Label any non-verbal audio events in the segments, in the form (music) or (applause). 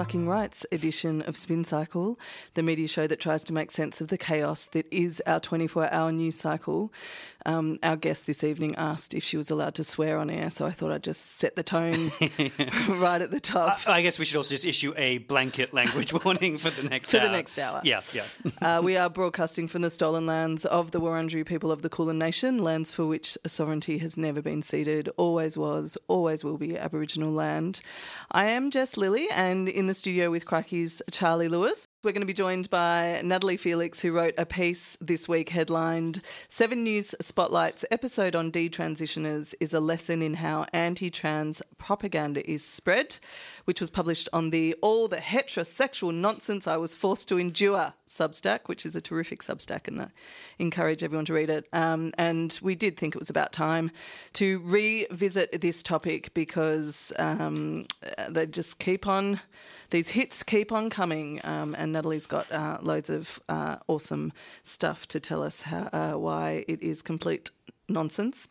fucking rights edition of Spin Cycle, the media show that tries to make sense of the chaos that is our 24 hour news cycle. Um, our guest this evening asked if she was allowed to swear on air, so I thought I'd just set the tone (laughs) (laughs) right at the top. I, I guess we should also just issue a blanket language (laughs) warning for the next For hour. the next hour. Yeah, yeah. uh, we are broadcasting from the stolen lands of the Wurundjeri people of the Kulin Nation, lands for which sovereignty has never been ceded, always was, always will be Aboriginal land. I am Jess Lilly, and in the studio with Crikey's Charlie Lewis. We're going to be joined by Natalie Feliks, who wrote a piece this week headlined Seven News Spotlight's episode on detransitioners is a lesson in how anti trans propaganda is spread, which was published on the All the Heterosexual Nonsense I Was Forced to Endure Substack, which is a terrific Substack, and I encourage everyone to read it. Um, and we did think it was about time to revisit this topic because um, they just keep on these hits keep on coming, um, and Natalie's got uh, loads of uh, awesome stuff to tell us how, uh, why it is complete nonsense.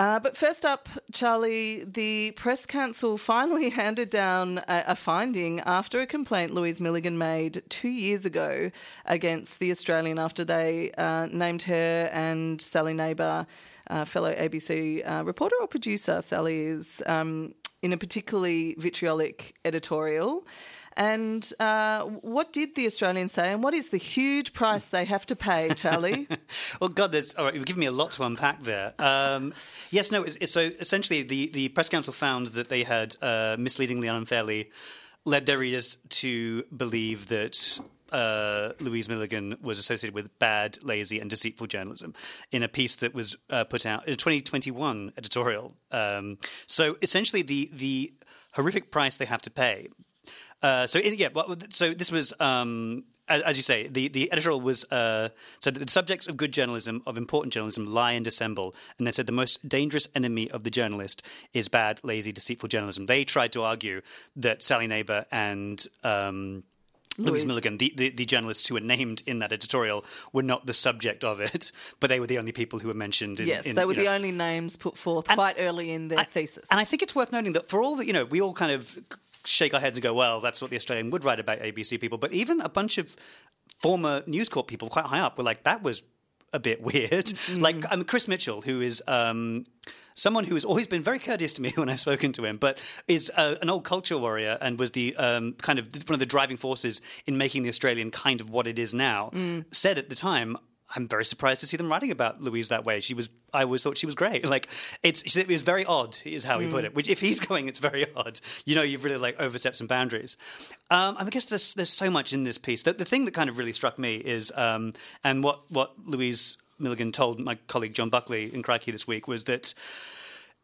Uh, but first up, Charlie, the Press Council finally (laughs) handed down a, a, finding after a complaint Louise Milligan made two years ago against The Australian after they uh, named her and Sally Neighbour, uh, fellow ABC uh, reporter or producer, Sally is. Um, in a particularly vitriolic editorial. And uh, what did the Australians say, and what is the huge price they have to pay, Charlie? (laughs) well, God, there's all right. You've given me a lot to unpack there. Um, yes, no. It's, it's, so essentially, the the press council found that they had uh, misleadingly and unfairly led their readers to believe that uh, Louise Milligan was associated with bad, lazy, and deceitful journalism in a piece that was uh, put out in a 2021 editorial. Um, so essentially, the the horrific price they have to pay. Uh, so yeah, so this was. Um, as, as, you say, the, the editorial was uh, so the subjects of good journalism, of important journalism, lie and dissemble. And they said the most dangerous enemy of the journalist is bad, lazy, deceitful journalism. They tried to argue that Sally Neighbour and um, Louise Milligan, the, the, the, journalists who were named in that editorial, were not the subject of it, (laughs) but they were the only people who were mentioned. In, yes, in, they were the know. only names put forth and, quite early in their I, thesis. And I think it's worth noting that for all that, you know, we all kind of shake our heads and go, well, that's what the Australian would write about ABC people. But even a bunch of former News Corp people quite high up were like, that was a bit (laughs) weird. Mm. Like, mean, Chris Mitchell, who is um, someone who has always been very courteous to me (laughs) when I've spoken to him, but is uh, an old culture warrior and was the um, kind of one of the driving forces in making the Australian kind of what it is now, mm. said at the time, I'm very surprised to see them writing about Louise that way. She was, I always thought she was great. (laughs) Like, it's, it was very odd, is how he put it. Which, if he's (laughs) going, it's very odd. You know, you've really like overstepped some boundaries. Um, I guess there's there's so much in this piece. The, the thing that kind of really struck me is, um, and what what Louise Milligan told my colleague John Buckley in Crikey this week was that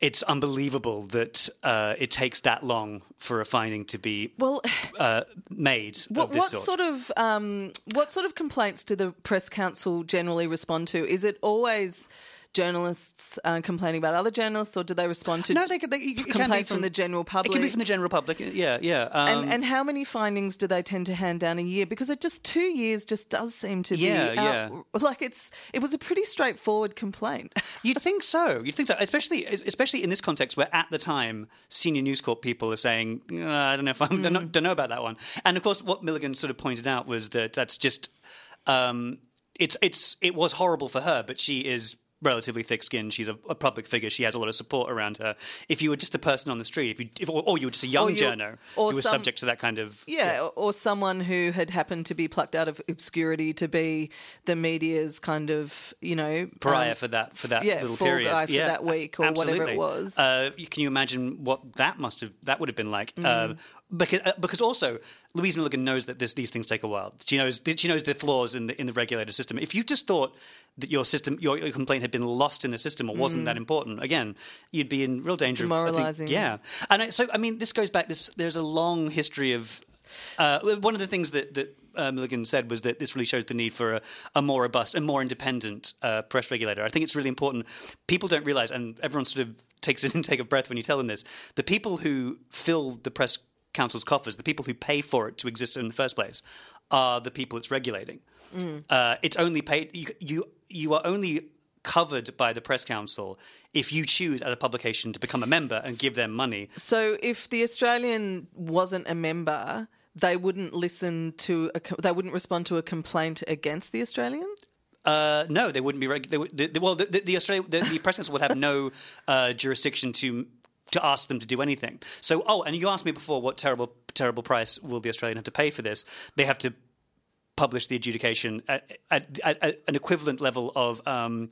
it's unbelievable that uh, it takes that long for a finding to be well uh, made. What, what sort. sort of um, what sort of complaints do the press council generally respond to? Is it always journalists uh, complaining about other journalists, or do they respond to no, they, they, it complaints from, from, the general public? It can be from the general public. Yeah, yeah. Um, and, and, how many findings do they tend to hand down a year? Because it just two years just does seem to yeah, be yeah. (laughs) like it's it was a pretty straightforward complaint. (laughs) You'd think so. You'd think so, especially especially in this context where at the time senior News Corp people are saying, uh, I don't know if I'm, mm. don't, don't know about that one. And of course, what Milligan sort of pointed out was that that's just. Um, it's it's it was horrible for her, but she is relatively thick skinned. She's a, a, public figure. She has a lot of support around her. If you were just a person on the street, if you, if, or, or, you were just a young journo who was some, subject to that kind of yeah, yeah, or someone who had happened to be plucked out of obscurity to be the media's kind of you know pariah um, for that for that yeah, little period, guy for yeah, that week or absolutely. whatever it was. Uh, can you imagine what that must have that would have been like? Mm. Uh, because uh, because also Louise Milligan knows that this, these things take a while. She knows she knows the flaws in the in the regulator system. If you just thought that your system your, your complaint had been lost in the system or wasn't mm. that important, again, you'd be in real danger. Demoralizing. Of, think, yeah, and I, so I mean, this goes back. This there's a long history of. Uh, one of the things that, that uh, Milligan said was that this really shows the need for a, a more robust and more independent uh, press regulator. I think it's really important. People don't realize, and everyone sort of takes an intake of breath when you tell them this. The people who fill the press council's coffers, the people who pay for it to exist in the first place, are the people it's regulating. Mm. Uh, it's only paid. You, you you are only covered by the press council if you choose as a publication to become a member and give them money. So if the Australian wasn't a member, they wouldn't listen to a, they wouldn't respond to a complaint against the Australian. Uh, no, they wouldn't be. Reg- they would, the, the, well, the, the, the, the press council would have no uh, jurisdiction to to ask them to do anything. So, oh, and you asked me before what terrible terrible price will the Australian have to pay for this? They have to publish the adjudication at, at, at, at an equivalent level of. Um,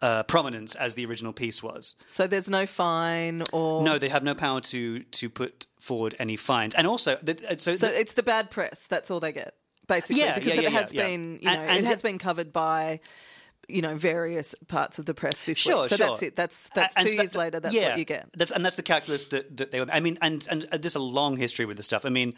uh, prominence as the original piece was. So there's no fine or No, they have no power to to put forward any fines, and also the, uh, so, So the- it's the bad press. That's all they get, basically, Yeah, because yeah, it has yeah, yeah. been, you know, And- and it has been covered by, you know, various parts of the press this Sure, week. So sure. that's it. That's that's And two so that- years later. That's yeah, what you get. That's, and that's the calculus that, that they were. I mean, and, and there's a long history with this stuff. I mean,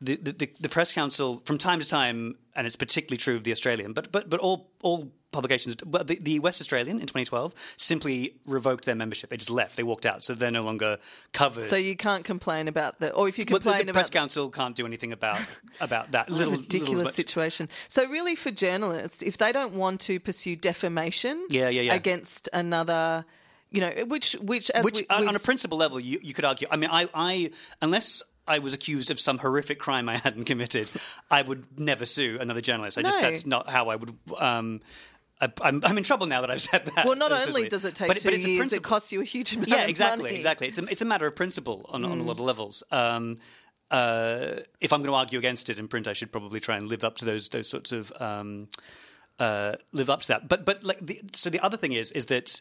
the, the the the press council from time to time, and it's particularly true of the Australian, but but but all all publications. But the, the West Australian in 2012 simply revoked their membership. They just left. They walked out, so they're no longer covered. So you can't complain about the, or if you but the, complain the about press council can't do anything about (laughs) about that little ridiculous little, situation. So really, for journalists, if they don't want to pursue defamation, Yeah, yeah, yeah. against another, you know, which which as Which, we, on, a principle level, you, you could argue. I mean, I, I unless I was accused of some horrific crime I hadn't committed, I would never sue another journalist. I just that's not how I would. Um, I, I'm, I'm in trouble now that I've said that. Well, not only does it take But- two but it's a years, it costs you a huge amount Yeah, of exactly, exactly. It's a, it's a matter of principle on, on a Mm. lot of levels. Um, uh, if I'm going to argue against it in print, I should probably try and live up to those those sorts of um, uh, live up to that. But but like the, so the other thing is is that.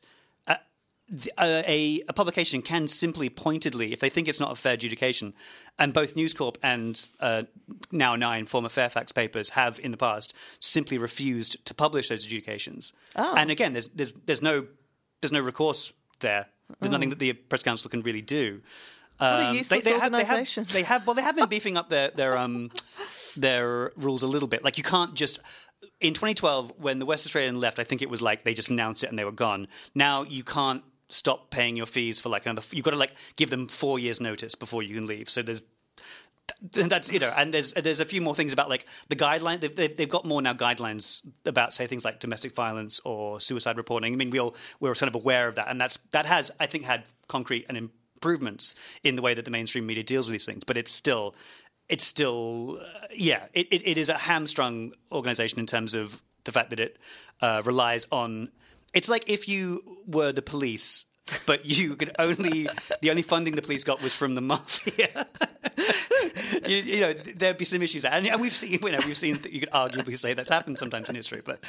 Uh, a, a publication can simply pointedly, if they think it's not a fair adjudication, and both News Corp and uh, now Nine, former Fairfax papers, have in the past simply refused to publish those adjudications. Oh. And again, there's, there's there's no there's no recourse there. There's nothing that the press council can really do. a Um, have, they, have, they have well, they have been (laughs) beefing up their their um their rules a little bit. Like you can't just in 2012 when the West Australian left, I think it was like they just announced it and they were gone. Now you can't stop paying your fees for like another. You've got to like give them four years notice before you can leave. So there's that's you know, and there's there's a few more things about like the guideline. They've, they've, got more now guidelines about say things like domestic violence or suicide reporting. I mean, we all we're kind of aware of that, and that's that has I think had concrete and improvements in the way that the mainstream media deals with these things. But it's still it's still uh, yeah, it, it, it is a hamstrung organization in terms of the fact that it uh, relies on. It's like if you were the police. But you could only the only funding the police got was from the mafia. (laughs) you, you know, there'd be some issues, and, and we've seen, you know, we've seen. You could arguably say that's happened sometimes in history, but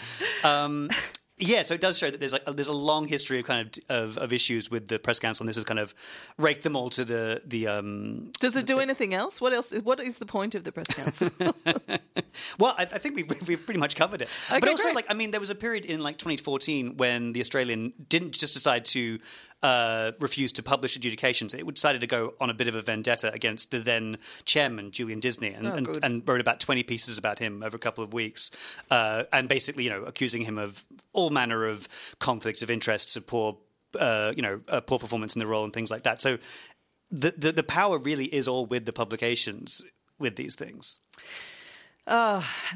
um, yeah, so it does show that there's like there's a long history of kind of, of of issues with the press council, and this has kind of raked them all to the the. Um, Does it do anything else? What else? What is the point of the press council? (laughs) well, I, I think we've, we've pretty much covered it. but also, great. like, I mean, there was a period in like 2014 when the Australian didn't just decide to uh, refuse to publish adjudications. It decided to go on a bit of a vendetta against the then chairman, Julian Disney, and, and, Oh, good. and wrote about 20 pieces about him over a couple of weeks, uh, and basically, you know, accusing him of all manner of conflicts of interests, of poor, uh, you know, uh, poor performance in the role, and things like that. So. The, the the power really is all with the publications with these things.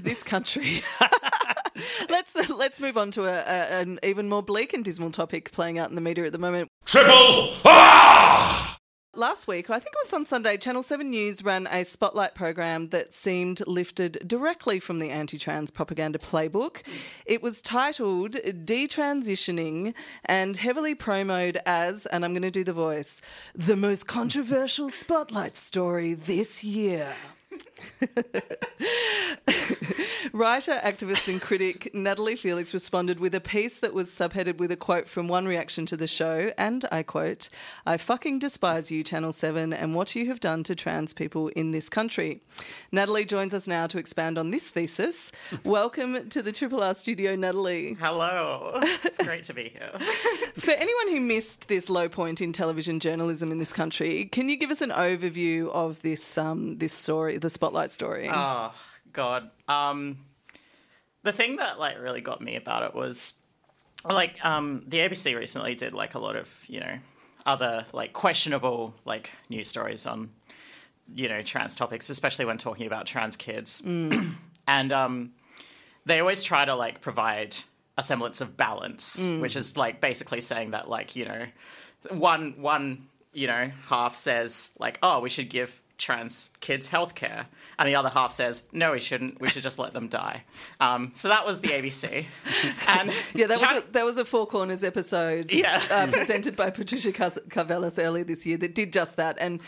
this country. (laughs) (laughs) let's let's move on to a, a, an even more bleak and dismal topic playing out in the media at the moment. Triple ah! Last week, I think it was on Sunday, Channel 7 News ran a spotlight program that seemed lifted directly from the anti trans propaganda playbook. It was titled Detransitioning and heavily promoted as, and I'm going to do the voice, the most controversial spotlight story this year. (laughs) Writer, activist, and critic Natalie Feliks responded with a piece that was subheaded with a quote from one reaction to the show, and I quote, I fucking despise you, Channel 7, and what you have done to trans people in this country. Natalie joins us now to expand on this thesis. (laughs) Welcome to the Triple R studio, Natalie. Hello. It's great to be here. (laughs) For anyone who missed this low point in television journalism in this country, can you give us an overview of this um, this story, the spotlight story? Oh God. Um, the thing that like really got me about it was like um, the ABC recently did like a lot of you know other like questionable like news stories on you know trans topics, especially when talking about trans kids, (clears throat) and um, they always try to like provide a semblance of balance, Mm. which is like basically saying that like you know, one one you know half says like oh we should give trans kids healthcare, and the other half says no we shouldn't. We should just let them die. Um, so that was the ABC, (laughs) and Yeah, that Chuck- was a, that was a Four Corners episode Yeah. uh, presented by Patricia Cas- Karvelas earlier this year that did just that. And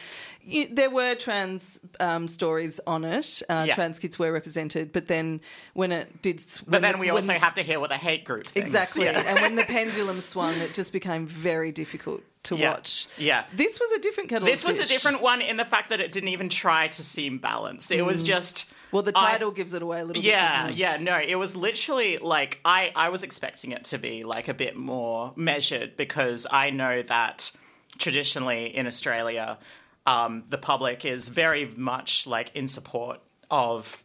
y there were trans um, stories on it. Uh, Yeah. Trans kids were represented, but then when it did, s- But then the- we when- also have to hear what the hate group thinks. exactly. Yeah. And when the pendulum swung, it just became very difficult to Yeah. watch. Yeah. this was a different kettle. This was a different one in the fact that it didn't even try to seem balanced. It was just Well, the I- title gives it away a little bit. yeah, yeah, no, it was literally like I I was expecting it to be like a bit more measured because I know that traditionally in Australia, um, the public is very much like in support of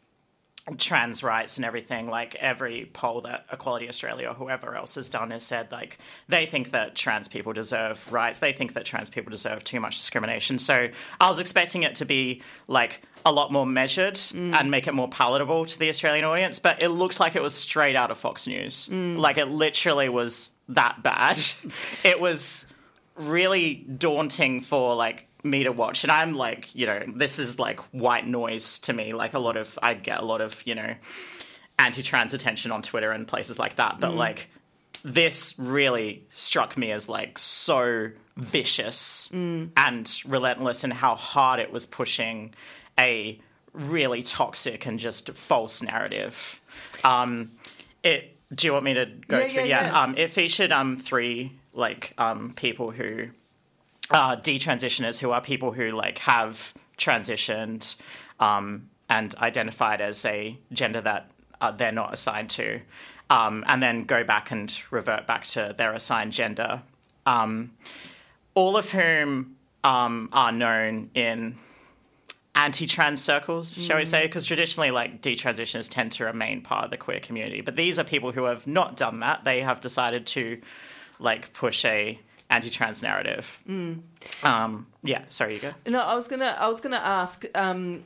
trans rights and everything like every poll that equality australia or whoever else has done has said like they think that trans people deserve rights. They think that trans people deserve too much discrimination. So i was expecting it to be like a lot more measured mm. and make it more palatable to the australian audience but it looked like it was straight out of fox news. Mm. Like it literally was that bad. (laughs) It was really daunting for like me to watch. And i'm like you know this is like white noise to me. Like a lot of i get a lot of you know anti-trans attention on twitter and places like that. But like this really struck me as like so vicious and relentless in how hard it was pushing a really toxic and just false narrative. Um it do you want me to go Yeah, through? yeah, yeah. um it featured um three like um people who uh, detransitioners who are people who like have transitioned um, and identified as a gender that uh, they're not assigned to, um, and then go back and revert back to their assigned gender. Um, all of whom um, are known in anti-trans circles, shall we say? Because traditionally, like detransitioners tend to remain part of the queer community, but these are people who have not done that. They have decided to like push a anti-trans narrative. Um, yeah, sorry, you go. No, I was gonna. I was gonna ask um,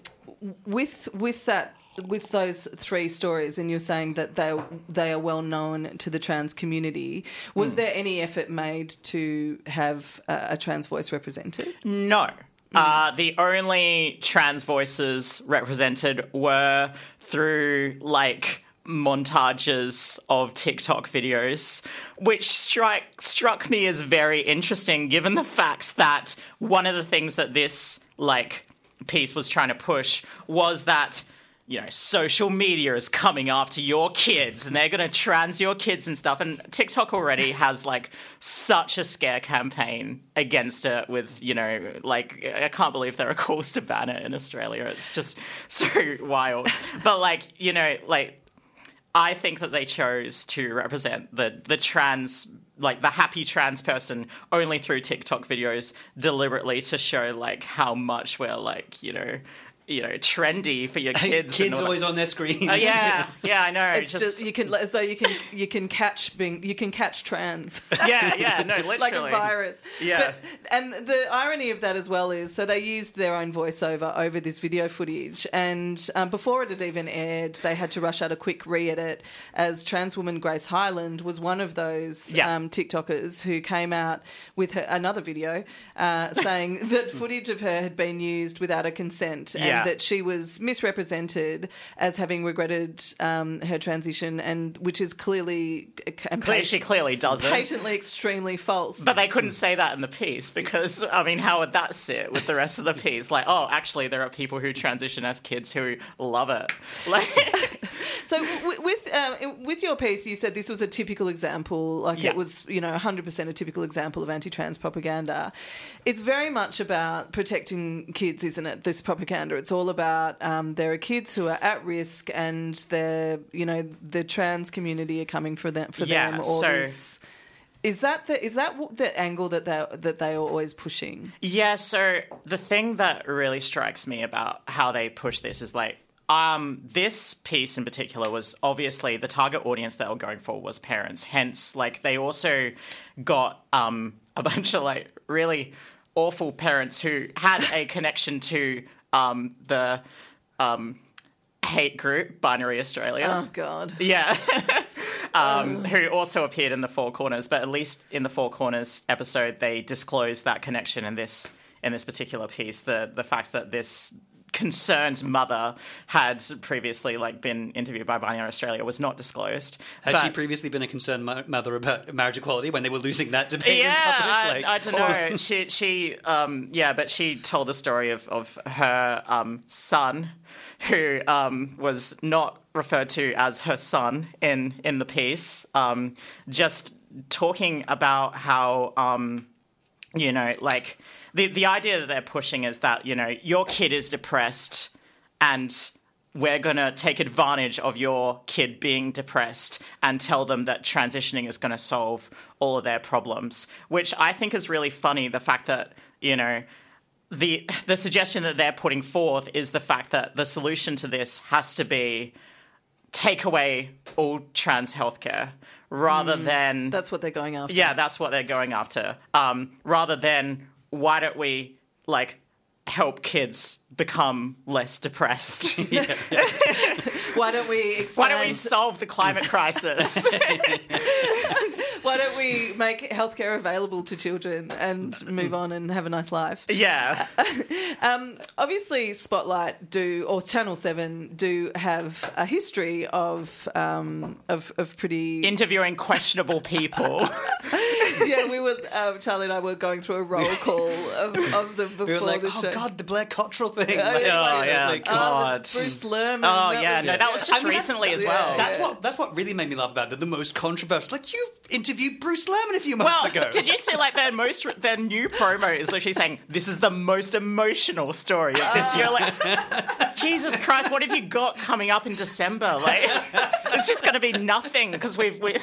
with with that with those three stories, and you're saying that they they are well known to the trans community. Was there any effort made to have a, a trans voice represented? No. Uh, the only trans voices represented were through like montages of TikTok videos, which strike struck me as very interesting given the fact that one of the things that this like piece was trying to push was that you know, social media is coming after your kids and they're going to trans your kids and stuff. And TikTok already has like such a scare campaign against it with, you know, like, I can't believe there are calls to ban it in Australia. It's just (laughs) so wild. But like, you know, like, I think that they chose to represent the the trans like the happy trans person only through TikTok videos deliberately to show like how much we're like, you know, you know, trendy for your (laughs) kids. and Kids all always on their screens. Oh, (laughs) yeah, yeah, I know. It's just, just, you can as though you can you can catch being you can catch trans. (laughs) yeah, yeah, no, literally. like a virus. Yeah. But, and the irony of that as well is so they used their own voiceover over this video footage. And um, before it had even aired, they had to rush out a quick re edit as trans woman Grace Highland was one of those Yeah. um, TikTokers who came out with her, another video uh, saying that footage of her had been used without her consent and Yeah. That she was misrepresented as having regretted um, her transition, and which is clearly and Cle- she clearly doesn't. patently extremely false. But they couldn't say that in the piece because, I mean, how would that sit with the rest of the piece? Like, oh, actually, there are people who transition as kids who love it. Like, (laughs) So w- with um, with your piece, you said this was a typical example, like Yeah. it was, you know, 100% a typical example of anti-trans propaganda. It's very much about protecting kids, isn't it? This propaganda. It's all about um, there are kids who are at risk, and they're, you know, the trans community are coming for them for Yeah, them. All so- this. Is that the is that the angle that they that they are always pushing? Yeah, so the thing that really strikes me about how they push this is like um this piece in particular was obviously the target audience they were going for was parents. Hence like they also got um a (laughs) bunch of like really awful parents who had a connection to um the um hate group, Binary Australia. Oh God. Yeah. (laughs) um, who also appeared in the Four Corners, but at least in the Four Corners episode, they disclosed that connection in this in this particular piece. The the fact that this concerned mother had previously like been interviewed by Binary Australia was not disclosed. Had she previously been a concerned mo- mother about marriage equality when they were losing that debate yeah, in public? I, Like, I don't know. she, she, um, yeah, but she told the story of of her um, son, who um, was not referred to as her son in in the piece. Um, just talking about how. Um, you know, like the the idea that they're pushing is that you know your kid is depressed, and we're gonna take advantage of your kid being depressed and tell them that transitioning is gonna solve all of their problems, which I think is really funny. The fact that you know. The, the suggestion that they're putting forth is the fact that the solution to this has to be take away all trans healthcare rather than That's what they're going after. yeah, that's what they're going after. Um, rather than why don't we like help kids become less depressed? (laughs) (laughs) Why don't we why don't we solve the climate crisis? (laughs) why don't we make healthcare available to children and move on and have a nice life? yeah, Um, obviously, Spotlight do or Channel Seven do have a history of um, of, of pretty. interviewing questionable people. (laughs) yeah, we were um, Charlie and I were going through a roll call of, of them before (laughs) we were like, the oh show. god, the Blair Cottrell thing. Oh, Like, yeah. Oh, yeah. like, Oh, the God. Bruce Lehrmann. Oh that yeah, was- no, that was just (laughs) I mean, recently as yeah, well. That's what that's what really made me laugh about it. The most controversial. Like you interviewed Bruce Lehrmann a few months Well, ago. did you see like their most their new promo is literally saying this is the most emotional story of this year? Like, Jesus Christ, what have you got coming up in December? Like, it's just going to be nothing because we've we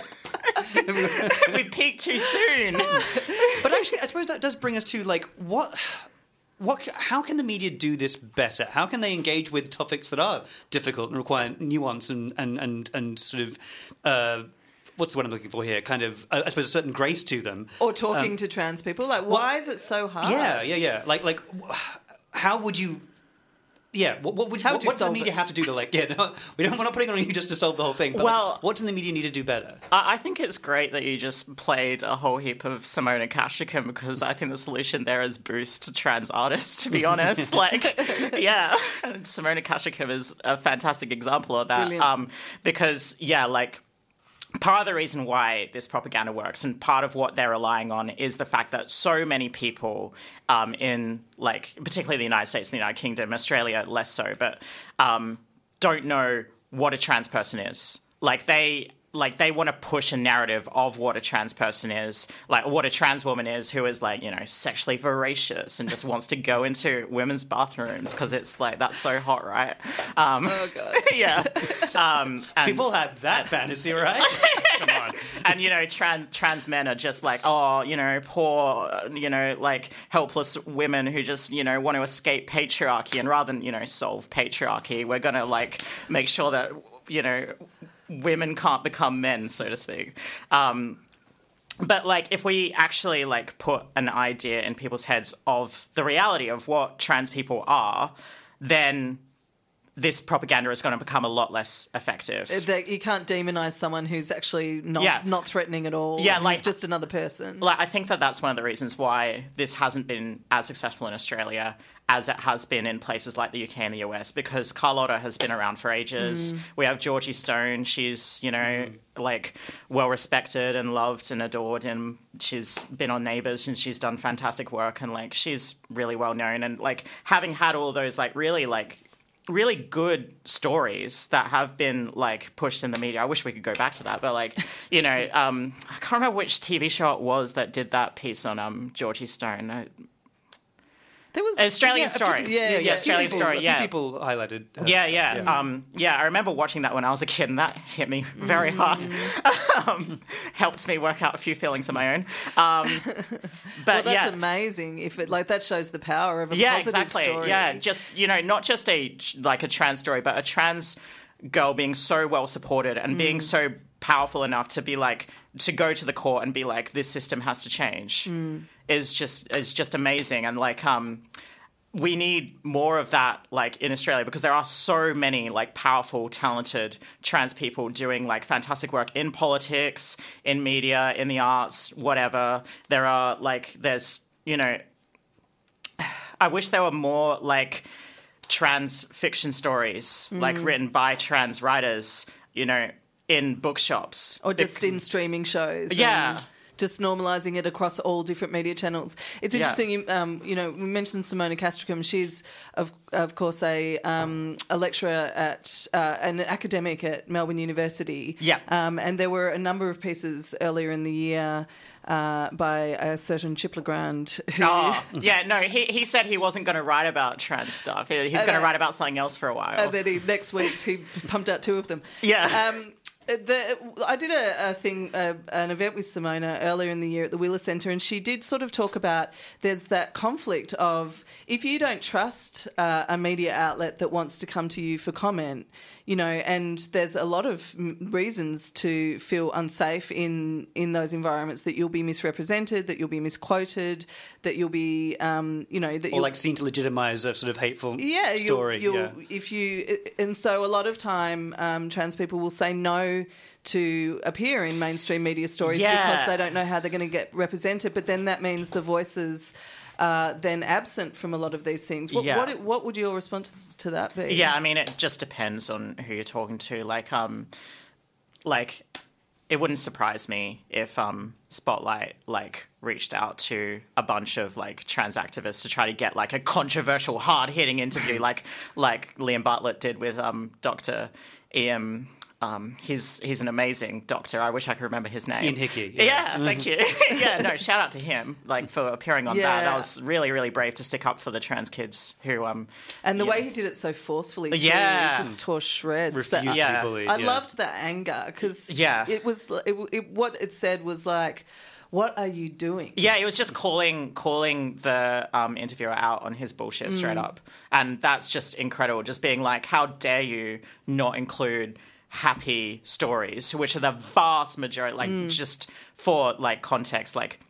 we peaked too soon. (laughs) But actually, I suppose that does bring us to like what. What, how can the media do this better? How can they engage with topics that are difficult and require nuance and and and, and sort of uh, what's the word I'm looking for here? Kind of, uh, I suppose, a certain grace to them. or talking to trans people. Like, why is it so hard? Yeah, yeah, yeah. Like, like, how would you? Yeah, what, what would How what, what does the media it? have to do to like? Yeah, (laughs) no, we don't. We're not putting it on you just to solve the whole thing. But Well- like, what do the media need to do better? I I think it's great that you just played a whole heap of Simona Castricum because I think the solution there is boost trans artists, to be honest. (laughs) like, yeah, and Simona Castricum is a fantastic example of that. Um, because, yeah, like, part of the reason why this propaganda works and part of what they're relying on is the fact that so many people um, in like particularly the united states and the united kingdom australia less so but um, don't know what a trans person is. Like they like they want to push a narrative of what a trans person is like what a trans woman is who is like you know sexually voracious and just wants to go into women's bathrooms because it's like that's so hot right um, Oh god. (laughs) yeah um, and- People have that fantasy, right? (laughs) Come on. and you know trans trans men are just like oh you know poor you know like helpless women who just you know want to escape patriarchy and rather than you know solve patriarchy we're gonna like make sure that you know women can't become men so to speak. Um but like if we actually like put an idea in people's heads of the reality of what trans people are then this propaganda is going to become a lot less effective That you can't demonize someone who's actually not Yeah. not threatening at all. Yeah, like- just another person. like I think that that's one of the reasons why this hasn't been as successful in Australia as it has been in places like the UK and the US because Carlotta has been around for ages. Mm. We have Georgie Stone. She's, you know, mm. like well respected and loved and adored and she's been on Neighbours and she's done fantastic work and like she's really well known and like having had all those like really like really good stories that have been like pushed in the media. I wish we could go back to that, but like, (laughs) you know, um, I can't remember which TV show it was that did that piece on um, Georgie Stone. Uh, there was Australian Yeah, a few Story. Yeah, yeah, Australian people, Story, yeah. people highlighted. uh, yeah, yeah, Um, yeah. I remember watching that when I was a kid, and that hit me very hard. (laughs) um, helped me work out a few feelings of my own. Um, (laughs) but Well, that's yeah, amazing. If it like that shows the power of a yeah, positive exactly. story. Yeah, just you know, not just a like a trans story, but a trans girl being so well supported and Mm. being so powerful enough to be like to go to the court and be like, this system has to change. Mm. Is just is just amazing and like um. we need more of that like in Australia because there are so many like powerful talented trans people doing like fantastic work in politics in media in the arts whatever there are like there's you know (sighs) I wish there were more like trans fiction stories like Mm. written by trans writers you know in bookshops or just Bec- in streaming shows. Yeah. and Just normalizing it across all different media channels. It's Yeah. interesting, you- um, you know, we mentioned Simona Castricum. She's, of, of course, a, um, a lecturer at, uh, an academic at Melbourne University. Yeah. Um, and there were a number of pieces earlier in the year uh, by a certain Chip Le Grand who. Oh, (laughs) yeah, no, he, he said he wasn't going to write about trans stuff. He- He's going to uh, write about something else for a while. And then he, next week he pumped out two of them. Yeah. Um, the, I did a, a thing, uh, an event with Simona earlier in the year at the Wheeler Centre, and she did sort of talk about there's that conflict of if you don't trust uh, a media outlet that wants to come to you for comment, you know, and there's a lot of reasons to feel unsafe in in those environments that you'll be misrepresented, that you'll be misquoted, that you'll be, um, you know, that Or you'll like seen to legitimize a sort of hateful yeah, you'll- story. You'll, yeah. If you and so a lot of time, um, trans people will say no to appear in mainstream media stories Yeah. because they don't know how they're going to get represented. But then that means the voices. Uh, then absent from a lot of these things. What, Yeah. what, what would your response to that be? Yeah, I mean, it just depends on who you're talking to. Like, um, like it wouldn't surprise me if um Spotlight like reached out to a bunch of like trans activists to try to get like a controversial, hard hitting interview, (laughs) like like Liam Bartlett did with um Doctor Ian. Um, he's he's an amazing doctor. I wish I could remember his name. Ian Hickey, Yeah, yeah. thank you. (laughs) yeah, no, shout out to him like for appearing on that. Yeah. That was really really brave to stick up for the trans kids who um And the Yeah. way he did it so forcefully, too, Yeah. just tore shreds. Refused That- to Yeah. be bullied. I yeah. loved that anger because Yeah. it was it, it, what it said was like, "What are you doing?" Yeah, it was just calling calling the um, interviewer out on his bullshit straight up, and that's just incredible. Just being like, "How dare you not include happy stories?" Which are the vast majority. Like, just for like context, like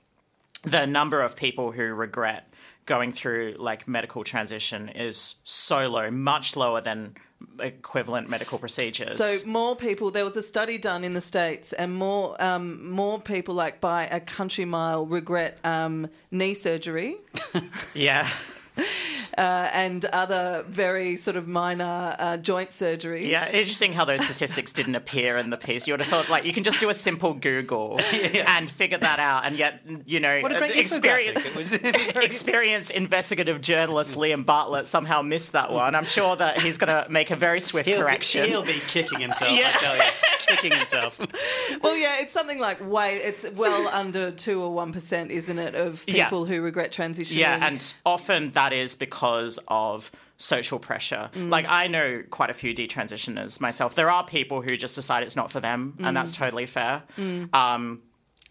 the number of people who regret going through like medical transition is so low, much lower than equivalent medical procedures. So more people. There was a study done in the states, and more um, more people, like by a country mile, regret um, knee surgery (laughs) yeah, (laughs) uh, and other very sort of minor uh, joint surgeries. Yeah, interesting how those statistics didn't appear in the piece. You would have thought, like, you can just do a simple Google (laughs) and figure that out, and yet, you know, What a great experience, infographic. (laughs) Experienced investigative journalist Liam Bartlett somehow missed that one. I'm sure that he's going to make a very swift He'll correction. Be, he'll be kicking himself, Yeah. I tell you. Kicking himself. (laughs) Well, yeah, it's something like way. It's well under two or one percent, isn't it, of Yeah. people who regret transitioning? Yeah, and often that is because of social pressure. Mm. Like I know quite a few detransitioners myself. There are people who just decide it's not for them, and that's mm. totally fair. Mm. Um,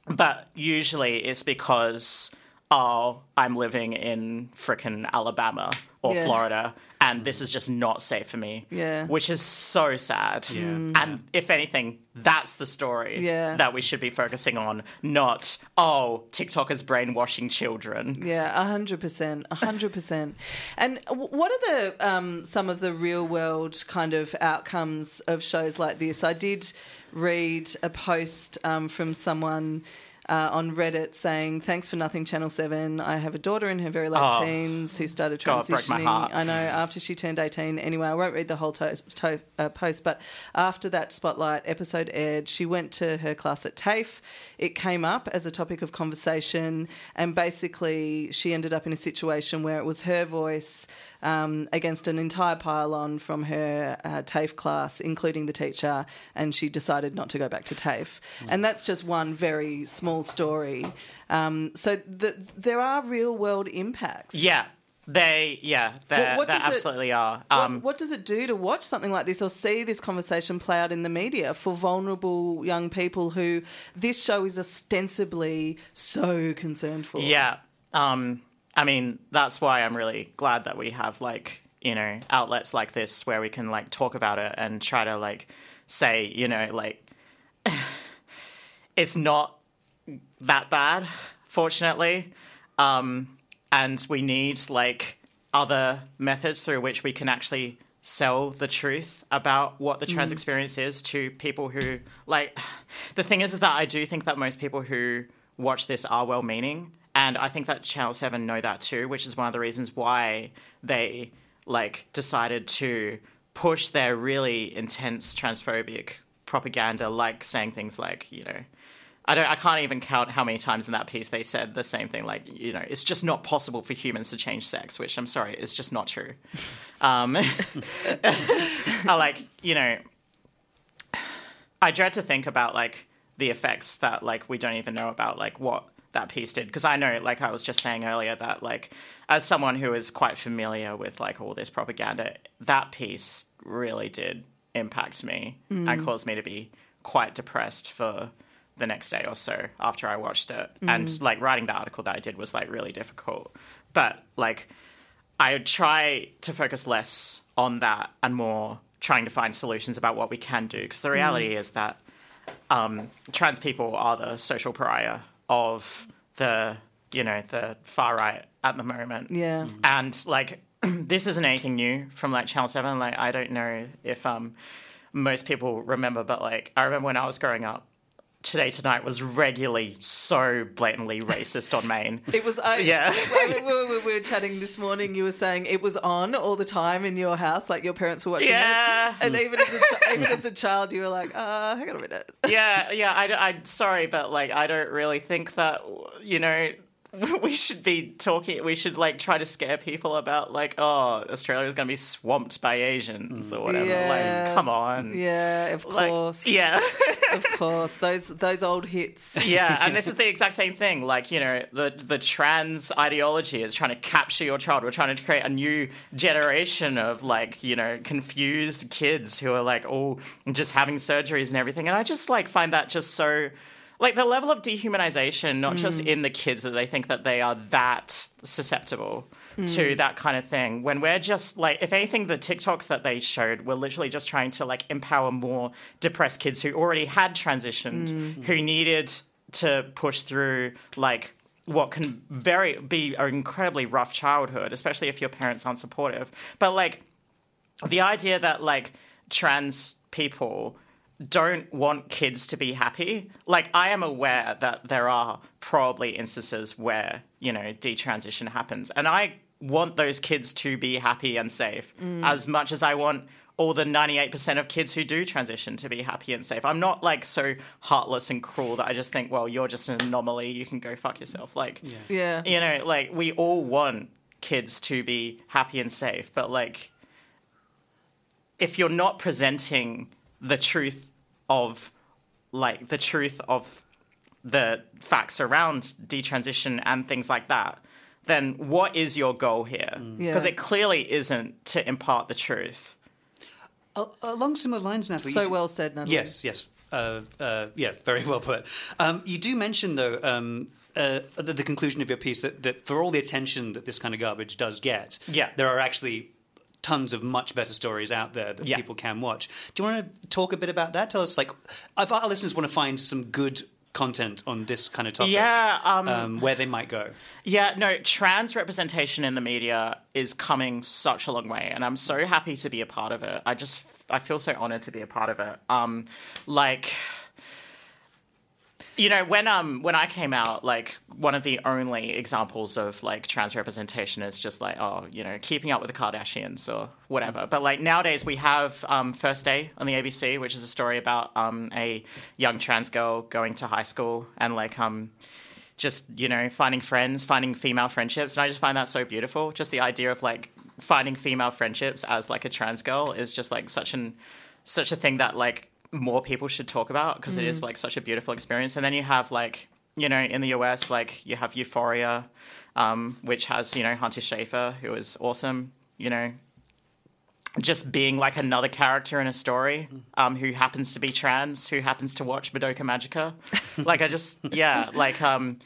but usually it's because oh, I'm living in frickin' Alabama or Yeah. Florida. And this is just not safe for me. Yeah. Which is so sad. Yeah. And if anything, that's the story Yeah. that we should be focusing on, not, oh, TikTok is brainwashing children. Yeah, a hundred percent, a hundred percent. (laughs) And what are the um, some of the real world kind of outcomes of shows like this? I did read a post um, from someone. Uh, on Reddit saying, Thanks for nothing, Channel 7. I have a daughter in her very late Oh. teens who started God, it broke my transitioning. heart. I know, after she turned 18. Anyway, I won't read the whole to- to- uh, post, but after that Spotlight episode aired, she went to her class at TAFE. It came up as a topic of conversation, and basically, she ended up in a situation where it was her voice um, against an entire pylon from her uh, TAFE class, including the teacher, and she decided not to go back to TAFE. And that's just one very small story. Um, so the, there are real world impacts. Yeah, they, yeah, what there does it- absolutely are. What, Um, what does it do to watch something like this or see this conversation play out in the media for vulnerable young people who this show is ostensibly so concerned for? Yeah. Um, I mean, that's why I'm really glad that we have like, you know, outlets like this where we can like talk about it and try to like say, you know, like (sighs) it's not that bad, fortunately. Um, and we need like other methods through which we can actually sell the truth about what the trans experience is to people who like (sighs) the thing is, is that I do think that most people who watch this are well meaning and I think that Channel 7 know that too, which is one of the reasons why they like decided to push their really intense transphobic propaganda like saying things like, you know, I don't I can't even count how many times in that piece they said the same thing like, you know, it's just not possible for humans to change sex, which I'm sorry, it's just not true. (laughs) Um (laughs) I like, you know, I dread to think about like the effects that like we don't even know about like what that piece did. Because I know like I was just saying earlier that like as someone who is quite familiar with like all this propaganda that piece really did impact me and mm. caused me to be quite depressed for the next day or so after I watched it. And mm. like writing the article that I did was like really difficult. But like I would try to focus less on that and more trying to find solutions about what we can do. Because the reality mm. is that um, trans people are the social pariah of the you know the far right at the moment. Yeah. and like (clears throat) this isn't anything new from like Channel Seven. Like I don't know if um most people remember, but like I remember when I was growing up. Today Tonight was regularly so blatantly racist on Maine. (laughs) It was. I, Yeah. (laughs) I we, were, we were chatting this morning. You were saying it was on all the time in your house, like your parents were watching Yeah. it. And even as a, even as a child, you were like, uh, hang on a minute. yeah, yeah. I, am sorry, but like, I don't really think that you know (laughs) we should be talking. We should like try to scare people about like, oh, Australia is going to be swamped by Asians or whatever. Yeah. Like, come on. Yeah, of Like, course. (laughs) yeah. of course. Those those old hits. yeah, (laughs) and this is the exact same thing. Like, you know, the the trans ideology is trying to capture your child. We're trying to create a new generation of like, you know, confused kids who are like all just having surgeries and everything. And I just like find that just so like the level of dehumanization, not just mm. in the kids that they think that they are that susceptible to mm. that kind of thing. When we're just like, if anything, the TikToks that they showed were literally just trying to like empower more depressed kids who already had transitioned, mm. who needed to push through like what can very be an incredibly rough childhood, especially if your parents aren't supportive. But like the idea that like trans people don't want kids to be happy. Like I am aware that there are probably instances where, you know, detransition happens. And I want those kids to be happy and safe mm. as much as I want all the 98% of kids who do transition to be happy and safe. I'm not like so heartless and cruel that I just think, well, you're just an anomaly, you can go fuck yourself. Like Yeah. you know, like we all want kids to be happy and safe, but like if you're not presenting the truth of like the truth of the facts around detransition and things like that, then what is your goal here? Yeah. Because it clearly isn't to impart the truth. Along similar lines, Natalie. So well said, Natalie. Yes, yes. Uh, uh, yeah, very well put. Um, you do mention, though, um, uh, at the conclusion of your piece that, that for all the attention that this kind of garbage does get, Yeah. there are actually tons of much better stories out there that Yeah. people can watch. Do you want to talk a bit about that? Tell us, like, if our listeners want to find some good content on this kind of topic, Yeah, um, um, where they might go. Yeah, no, trans representation in the media is coming such a long way, and I'm so happy to be a part of it. I just I feel so honored to be a part of it. Um, like, you know, when um when I came out, like one of the only examples of like trans representation is just like oh you know keeping up with the Kardashians or whatever. But like nowadays we have um, First Day on the ABC, which is a story about um a young trans girl going to high school and like um just you know finding friends finding female friendships. And i just find that so beautiful. Just the idea of like finding female friendships as like a trans girl is just like such an such a thing that like more people should talk about because it is like such a beautiful experience. And then you have like you know in the us like you have euphoria um, which has you know hunter schafer who is awesome you know. Just being like another character in a story um, who happens to be trans, who happens to watch Madoka Magica. like I just yeah, like um,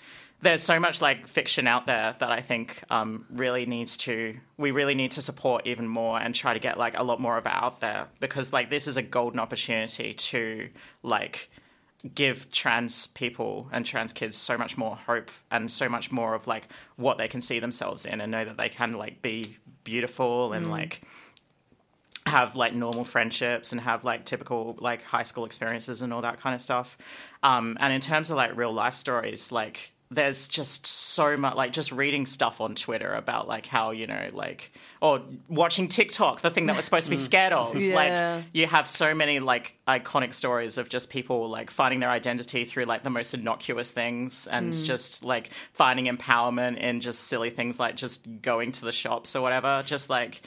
there's so much like fiction out there that I think um, really needs to we really need to support even more and try to get like a lot more of it out there because like this is a golden opportunity to like give trans people and trans kids so much more hope and so much more of like what they can see themselves in and know that they can like be beautiful and like have like normal friendships and have like typical like high school experiences and all that kind of stuff. Um, and in terms of like real life stories, like there's just so much like just reading stuff on Twitter about like how you know like or watching TikTok, the thing that we're supposed to be mm. scared of. Yeah. Like you have so many like iconic stories of just people like finding their identity through like the most innocuous things and mm. just like finding empowerment in just silly things like just going to the shops or whatever. Just like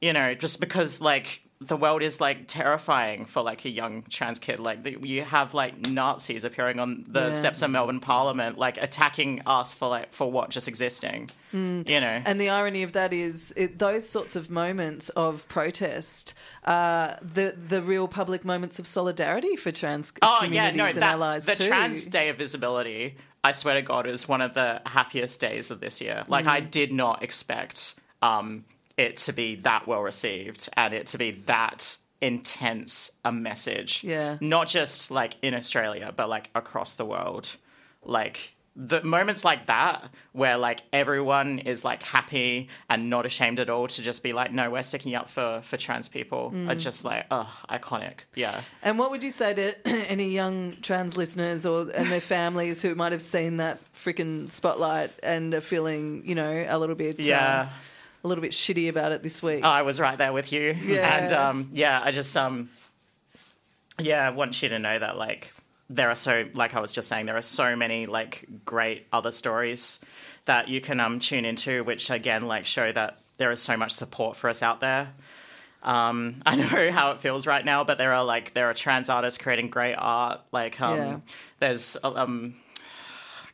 you know, just because like the world is like terrifying for like a young trans kid. Like the, you have like Nazis appearing on the Yeah. steps of Melbourne Parliament, like attacking us for like for what just existing. You know, And the irony of that is it, those sorts of moments of protest are the the real public moments of solidarity for trans oh yeah, communities no, and that, allies the too. Trans Day of Visibility. I swear to God, is one of the happiest days of this year. Like Mm. I did not expect um, it to be that well received and it to be that intense a message. Yeah. Not just like in Australia, but like across the world. Like the moments like that where like everyone is like happy and not ashamed at all to just be like, no, we're sticking up for for trans people are Mm. just like, oh, iconic. Yeah. And what would you say to (clears throat) any young trans listeners or and their families who might have seen that freaking spotlight and are feeling, you know, a little bit, Yeah. um, a little bit shitty about it this week? I was right there with you. Yeah. And um, yeah, I just um, yeah, I want you to know that like there are so like I was just saying, there are so many like great other stories that you can um tune into, which again like show that there is so much support for us out there. Um, (laughs) I know how it feels right now, but there are like there are trans artists creating great art. Like um, Yeah. there's um.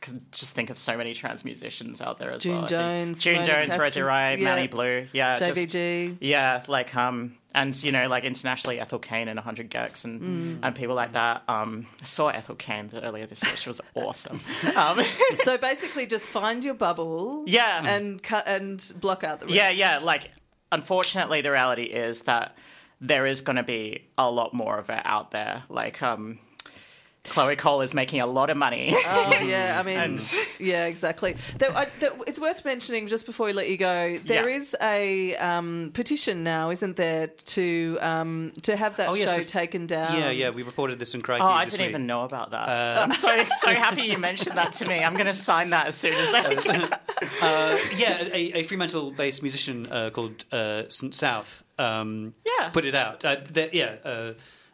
Can just think of so many trans musicians out there as June well. Jones, June Simona Jones, Rosie Wright, yeah. Manny Blue, yeah, just- yeah, like um, and you know, like internationally, Ethel Cain and 100 gecs and Mm. and people like that. Um, I saw Ethel Cain earlier this year; she was (laughs) awesome. (laughs) Um, So basically, just find your bubble, Yeah. and cut and block out the rest. yeah, yeah. Like, unfortunately, the reality is that there is going to be a lot more of it out there. Like, um, Chloe Cole is making a lot of money. Oh yeah, I (laughs) mean, And- yeah, exactly. There, I, there, it's worth mentioning just before we let you go. There Yeah. is a um, petition now, isn't there, to um, to have that Oh, yes, show the- taken down? Yeah, yeah, we reported this in Crikey. Oh, I didn't week. even know about that. I'm so so happy you mentioned that to me. I'm going to sign that as soon as I (laughs) can. Uh, yeah, a, a Fremantle-based musician uh, called uh, St South. Um, Yeah. put it out. Uh, yeah, uh,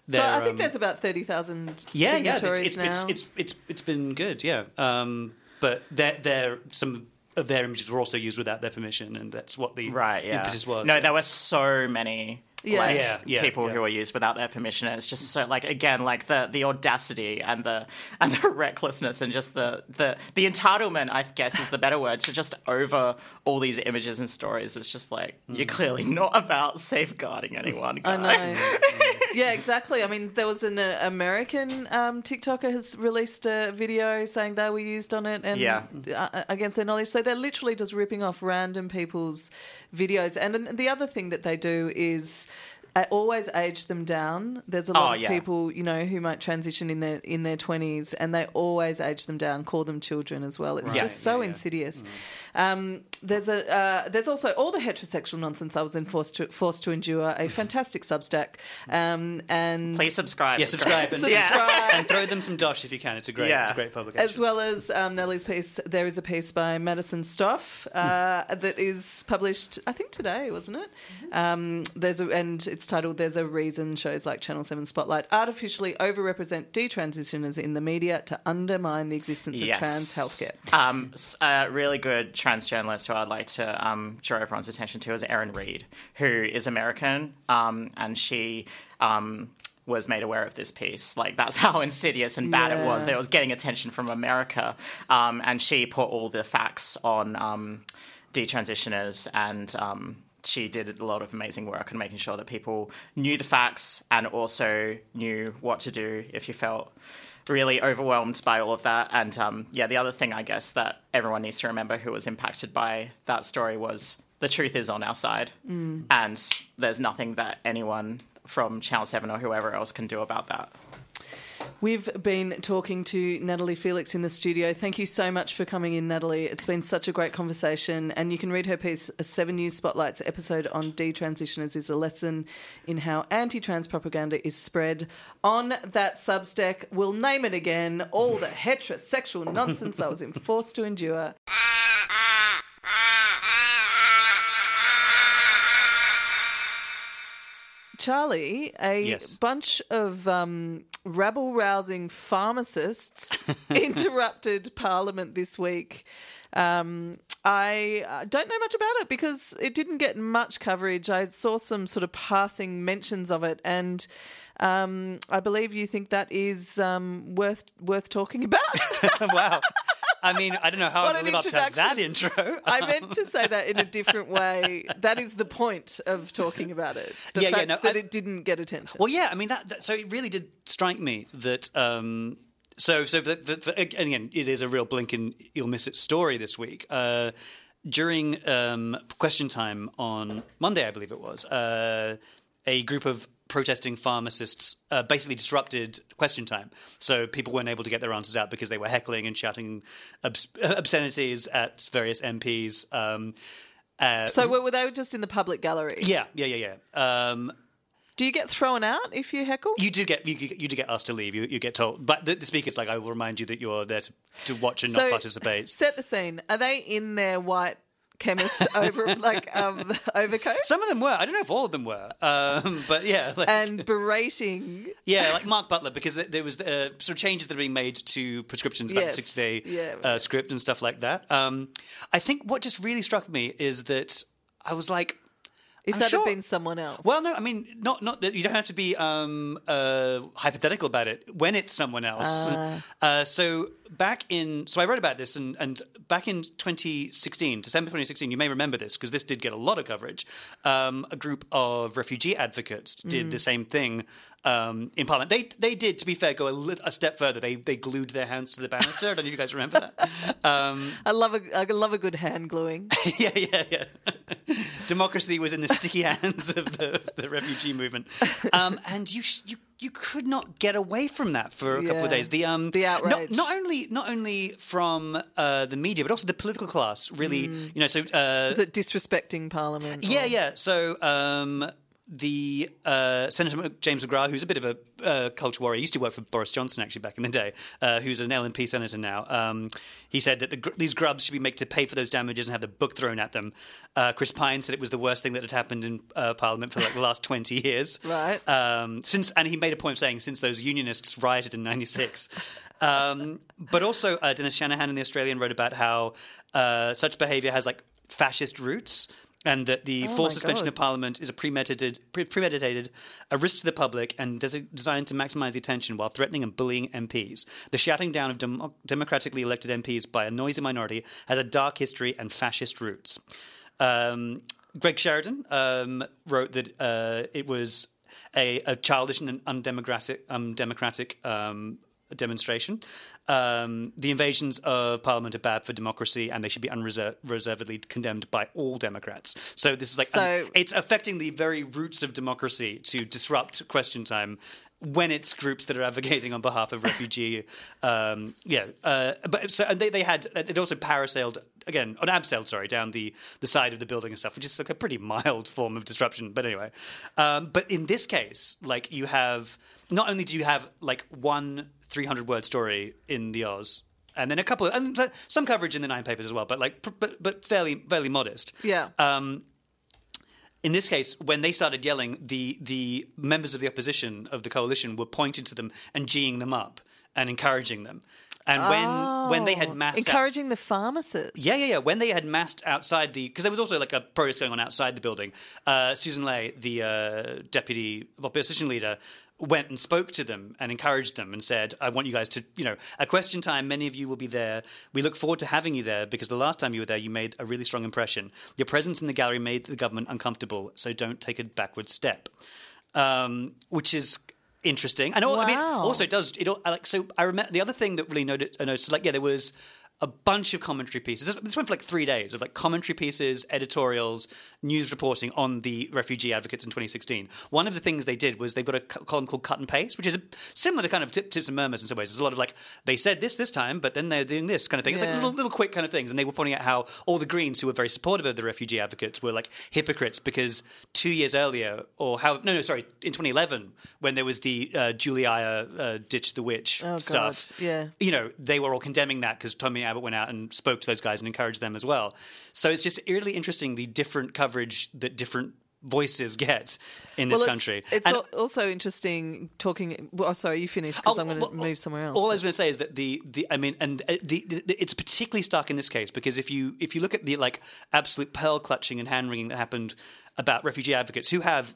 So I think um, there's about thirty thousand. yeah, yeah. It's it's, now. it's it's it's it's been good. Yeah, um, but their their some of their images were also used without their permission, and that's what the Right, yeah. impetus was. No, yeah. there were so many Yeah. like, Yeah, yeah, people yeah. who are used without their permission. And it's just so like again, like the the audacity and the (laughs) and the recklessness and just the the the entitlement, I guess is the better word, to just over all these images and stories. It's just like you're clearly not about safeguarding anyone. I know. (laughs) yeah, exactly. I mean, there was an uh, American um, TikToker has released a video saying they were used on it and Yeah. uh, against their knowledge. So they're literally just ripping off random people's videos. And then the other thing that they do is. I always age them down. There's a oh, lot Oh, of yeah. people, you know, who might transition in their in their twenties, and they always age them down, call them children as well. It's Right. just so Yeah, yeah. insidious. Mm. Um, there's a uh, there's also all the heterosexual nonsense I was enforced to, forced to endure. A fantastic Substack, um, and Please subscribe. yeah, subscribe and, great. Yeah. subscribe. and throw them some dosh if you can. It's a great, Yeah. it's a great publication. As well as um, Nellie's piece, there is a piece by Madison Stoff uh, that is published, I think today, wasn't it? Um, there's a, and it's titled "There's a Reason Shows like Channel Seven Spotlight artificially overrepresent detransitioners in the media to undermine the existence of trans healthcare." Um, s- a really good trans journalist who I'd like to um, draw everyone's attention to is Erin Reed, who is American, um, and she um, was made aware of this piece. Like that's (laughs) how insidious and bad it was. That it was getting attention from America, um, and she put all the facts on um, detransitioners and. Um, she did a lot of amazing work on making sure that people knew the facts and also knew what to do if you felt really overwhelmed by all of that. And um, yeah, the other thing I guess that everyone needs to remember who was impacted by that story was the truth is on our side, and there's nothing that anyone from Channel Seven or whoever else can do about that. We've been talking to Natalie Feliks in the studio. Thank you so much for coming in, Natalie. It's been such a great conversation. And you can read her piece, a Seven News Spotlights episode on detransitioners is a lesson in how anti trans propaganda is spread on that Substack. We'll name it again all the heterosexual nonsense I was forced to endure. Charlie, a Yes. bunch of um, rabble rousing pharmacists (laughs) interrupted Parliament this week. Um, I uh, don't know much about it because it didn't get much coverage. I saw some sort of passing mentions of it, and um, I believe you think that is um, worth worth talking about. (laughs) wow. I mean, I don't know how What I live up to that intro. (laughs) I meant to say that in a different way. That is the point of talking about it. The Yeah, yeah, fact no, that I- it didn't get attention. Well, yeah, I mean that. that so it really did strike me that. Um, so, so the, the, the, again, it is a real blink and you'll miss it story this week. Uh, during um, question time on Monday, I believe it was, uh, a group of protesting pharmacists uh, basically disrupted question time. So people weren't able to get their answers out because they were heckling and shouting obs- obscenities at various MPs. Um, uh, So were, were they just in the public gallery? yeah, yeah, yeah, yeah. Um, Do you get thrown out if you heckle? You do get you, you do get asked to leave. You, you get told, but the, the speaker's like, "I will remind you that you're there to, to watch and not participate." Set the scene. Are they in their white chemist (laughs) over like um, (laughs) overcoats Some of them were. I don't know if all of them were, um, (laughs) but yeah, like, and berating? yeah, like Mark Butler, because there- was uh, sort of changes that are being made to prescriptions, like Yes. the six day Yeah. uh, script and stuff like that. Um, I think what just really struck me is that I was like. If I'm that sure- had been someone else. Well, no, I mean, not not that you don't have to be um, uh, hypothetical about it when it's someone else. Uh, so back in, so I wrote about this, and, and back in 2016, December 2016, you may remember this because this did get a lot of coverage. Um, a group of refugee advocates did the same thing um, in Parliament. They they did, to be fair, go a, lit- a step further. They they glued their hands to the banister. I don't know if you guys remember that. Um, (laughs) I love a I love a good hand gluing. (laughs) yeah, yeah, yeah. (laughs) Democracy was in the sticky hands of the, the refugee movement, um, and you sh- you you could not get away from that for a couple of days. The um The not, outrage. not only not only from uh, the media, but also the political class. Really, Mm. you know. So uh, Is it disrespecting Parliament? yeah, or- yeah. So um, the uh, Senator James McGrath, who's a bit of a uh, culture warrior, used to work for Boris Johnson actually back in the day, uh, who's an LNP senator now. Um, he said that the, these grubs should be made to pay for those damages and have the book thrown at them. Uh, Chris Pyne said it was the worst thing that had happened in uh, Parliament for like the last twenty years. (laughs) Right. Um, since and he made a point of saying since those unionists rioted in '96. (laughs) Um, but also, uh, Dennis Shanahan in the Australian wrote about how uh, such behaviour has like fascist roots, and that the Oh forced suspension God. of Parliament is a premeditated, pre- premeditated, a risk to the public, and des- designed to maximise the attention while threatening and bullying MPs. The shouting down of dem- democratically elected MPs by a noisy minority has a dark history and fascist roots. Um, Greg Sheridan um, wrote that uh, it was a, a childish and undemocratic, undemocratic um, demonstration. Um, the invasions of Parliament are bad for democracy, and they should be unreservedly condemned by all Democrats. So this is like So- it's affecting the very roots of democracy to disrupt question time when it's groups that are advocating on behalf of (laughs) refugee. Um, yeah, uh, but so and they they had it also parasailed again on abseiled sorry down the the side of the building and stuff, which is like a pretty mild (laughs) form of disruption. But anyway, um, but in this case, like you have not only do you have like one 300 word story in the Oz. And then a couple of, and some coverage in the nine papers as well, but like, pr- but, but fairly, fairly modest. Yeah. Um, in this case, when they started yelling, the the members of the opposition of the coalition were pointing to them and geeing them up and encouraging them. And when when they had Oh, massed encouraging the pharmacists. yeah, yeah, yeah. When they had massed outside the, because there was also like a protest going on outside the building. Uh, Sussan Ley, the uh, deputy opposition leader, went and spoke to them and encouraged them and said, "I want you guys to, you know, at question time, many of you will be there. We look forward to having you there because the last time you were there, you made a really strong impression. Your presence in the gallery made the government uncomfortable, so don't take a backward step." Um, which is interesting. And al- I mean, also it does it all- like so. I remember the other thing that really noted, I noticed, like yeah, there was a bunch of commentary pieces. This, this went for like three days of like commentary pieces, editorials, news reporting on the refugee advocates in 2016. One of the things they did was they've got a column called Cut and Paste, which is a, similar to kind of tip, tips and murmurs in some ways. There's a lot of like they said this this time, but then they're doing this kind of thing. It's like little, little quick kind of things, and they were pointing out how all the Greens who were very supportive of the refugee advocates were like hypocrites because two years earlier, or how no no sorry, in 2011 when there was the uh, Julia uh, ditch the witch Oh, stuff, God. Yeah. you know, they were all condemning that because Tony Abbott went out and spoke to those guys and encouraged them as well. So it's just really interesting the different coverage that different voices get in this well, country. It's, And- also interesting talking. Well, oh, sorry, you finished because Oh, I'm going to well, move somewhere else. All I was going to say is that the, the I mean, and uh, the, the it's particularly stark in this case because if you if you look at the like absolute pearl clutching and hand wringing that happened about refugee advocates who have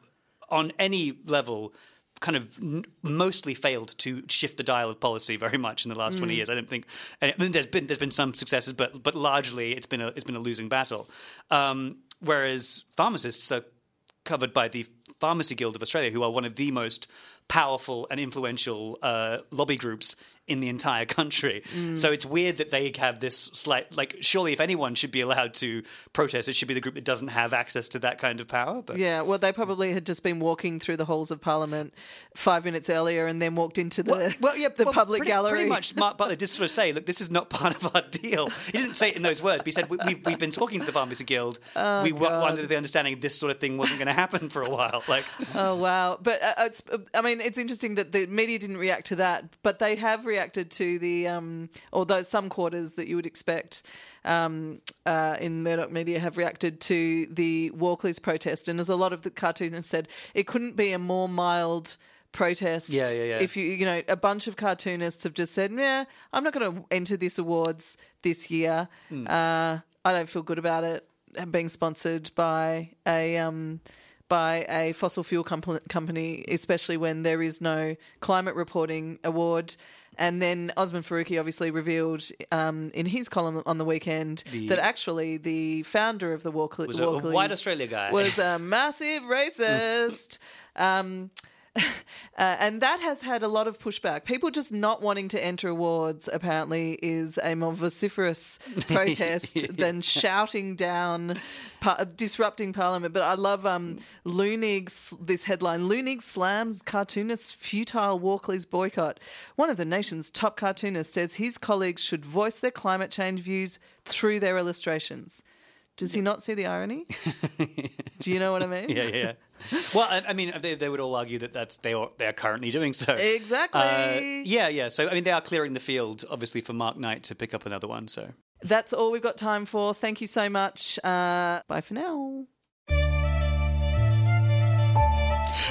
on any level kind of n- mostly failed to shift the dial of policy very much in the last Mm. 20 years. I don't think and I mean, there's been there's been some successes, but but largely it's been a it's been a losing battle. Um, whereas pharmacists are covered by the Pharmacy Guild of Australia, who are one of the most powerful and influential uh, lobby groups in the entire country. Mm. So it's weird that they have this slight, like, surely if anyone should be allowed to protest, it should be the group that doesn't have access to that kind of power. But Yeah, well, they probably had just been walking through the halls of Parliament five minutes earlier, and then walked into the Well, well, yeah, the well, public pretty, gallery. Pretty much, Mark Butler did sort of say, "Look, this is not part of our deal." He didn't say it in those words, but he said, we, "We've we've been talking to the Pharmacy Guild. Oh, we were under the understanding this sort of thing wasn't going to happen for a while." Like, Oh wow! But uh, it's, I mean, it's interesting that the media didn't react to that, but they have reacted to the, um, although some quarters that you would expect um, uh, in Murdoch media have reacted to the Walkleys protest, and as a lot of the cartoonists said, it couldn't be a more mild protest. Yeah, yeah, yeah. If you, you know, a bunch of cartoonists have just said, "Yeah, I'm not going to enter this awards this year. Hmm. Uh, I don't feel good about it." Being sponsored by a um, by a fossil fuel comp- company, especially when there is no climate reporting award. And then Osman Faruqi obviously revealed um, in his column on the weekend that actually the founder of the Walkley Was a- a white Australia guy. was a massive racist. (laughs) um, (laughs) uh, and that has had a lot of pushback. People just not wanting to enter awards apparently is a more vociferous (laughs) protest than shouting down, par- disrupting Parliament. But I love um, this headline: Leunig slams cartoonist's futile Walkley's boycott. One of the nation's top cartoonists says his colleagues should voice their climate change views through their illustrations. Does he not see the irony? (laughs) Do you know what I mean? yeah, yeah. yeah. well, I, I mean, they, they would all argue that that's they are they are currently doing so. Exactly. Uh, yeah, yeah. So I mean, they are clearing the field, obviously, for Mark Knight to pick up another one. So That's all we've got time for. Thank you so much. Uh, bye for now.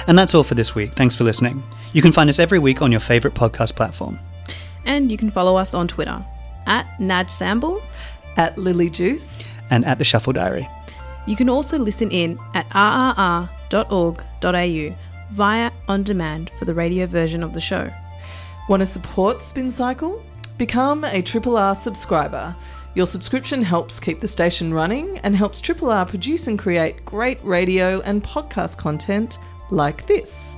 And that's all for this week. Thanks for listening. You can find us every week on your favourite podcast platform. And you can follow us on Twitter at Naj Samble. At Lily Juice. And at the Shuffle Diary. You can also listen in at rrr.org.au via on demand for the radio version of the show. Want to support Spin Cycle? Become a Triple R subscriber. Your subscription helps keep the station running and helps Triple R produce and create great radio and podcast content like this.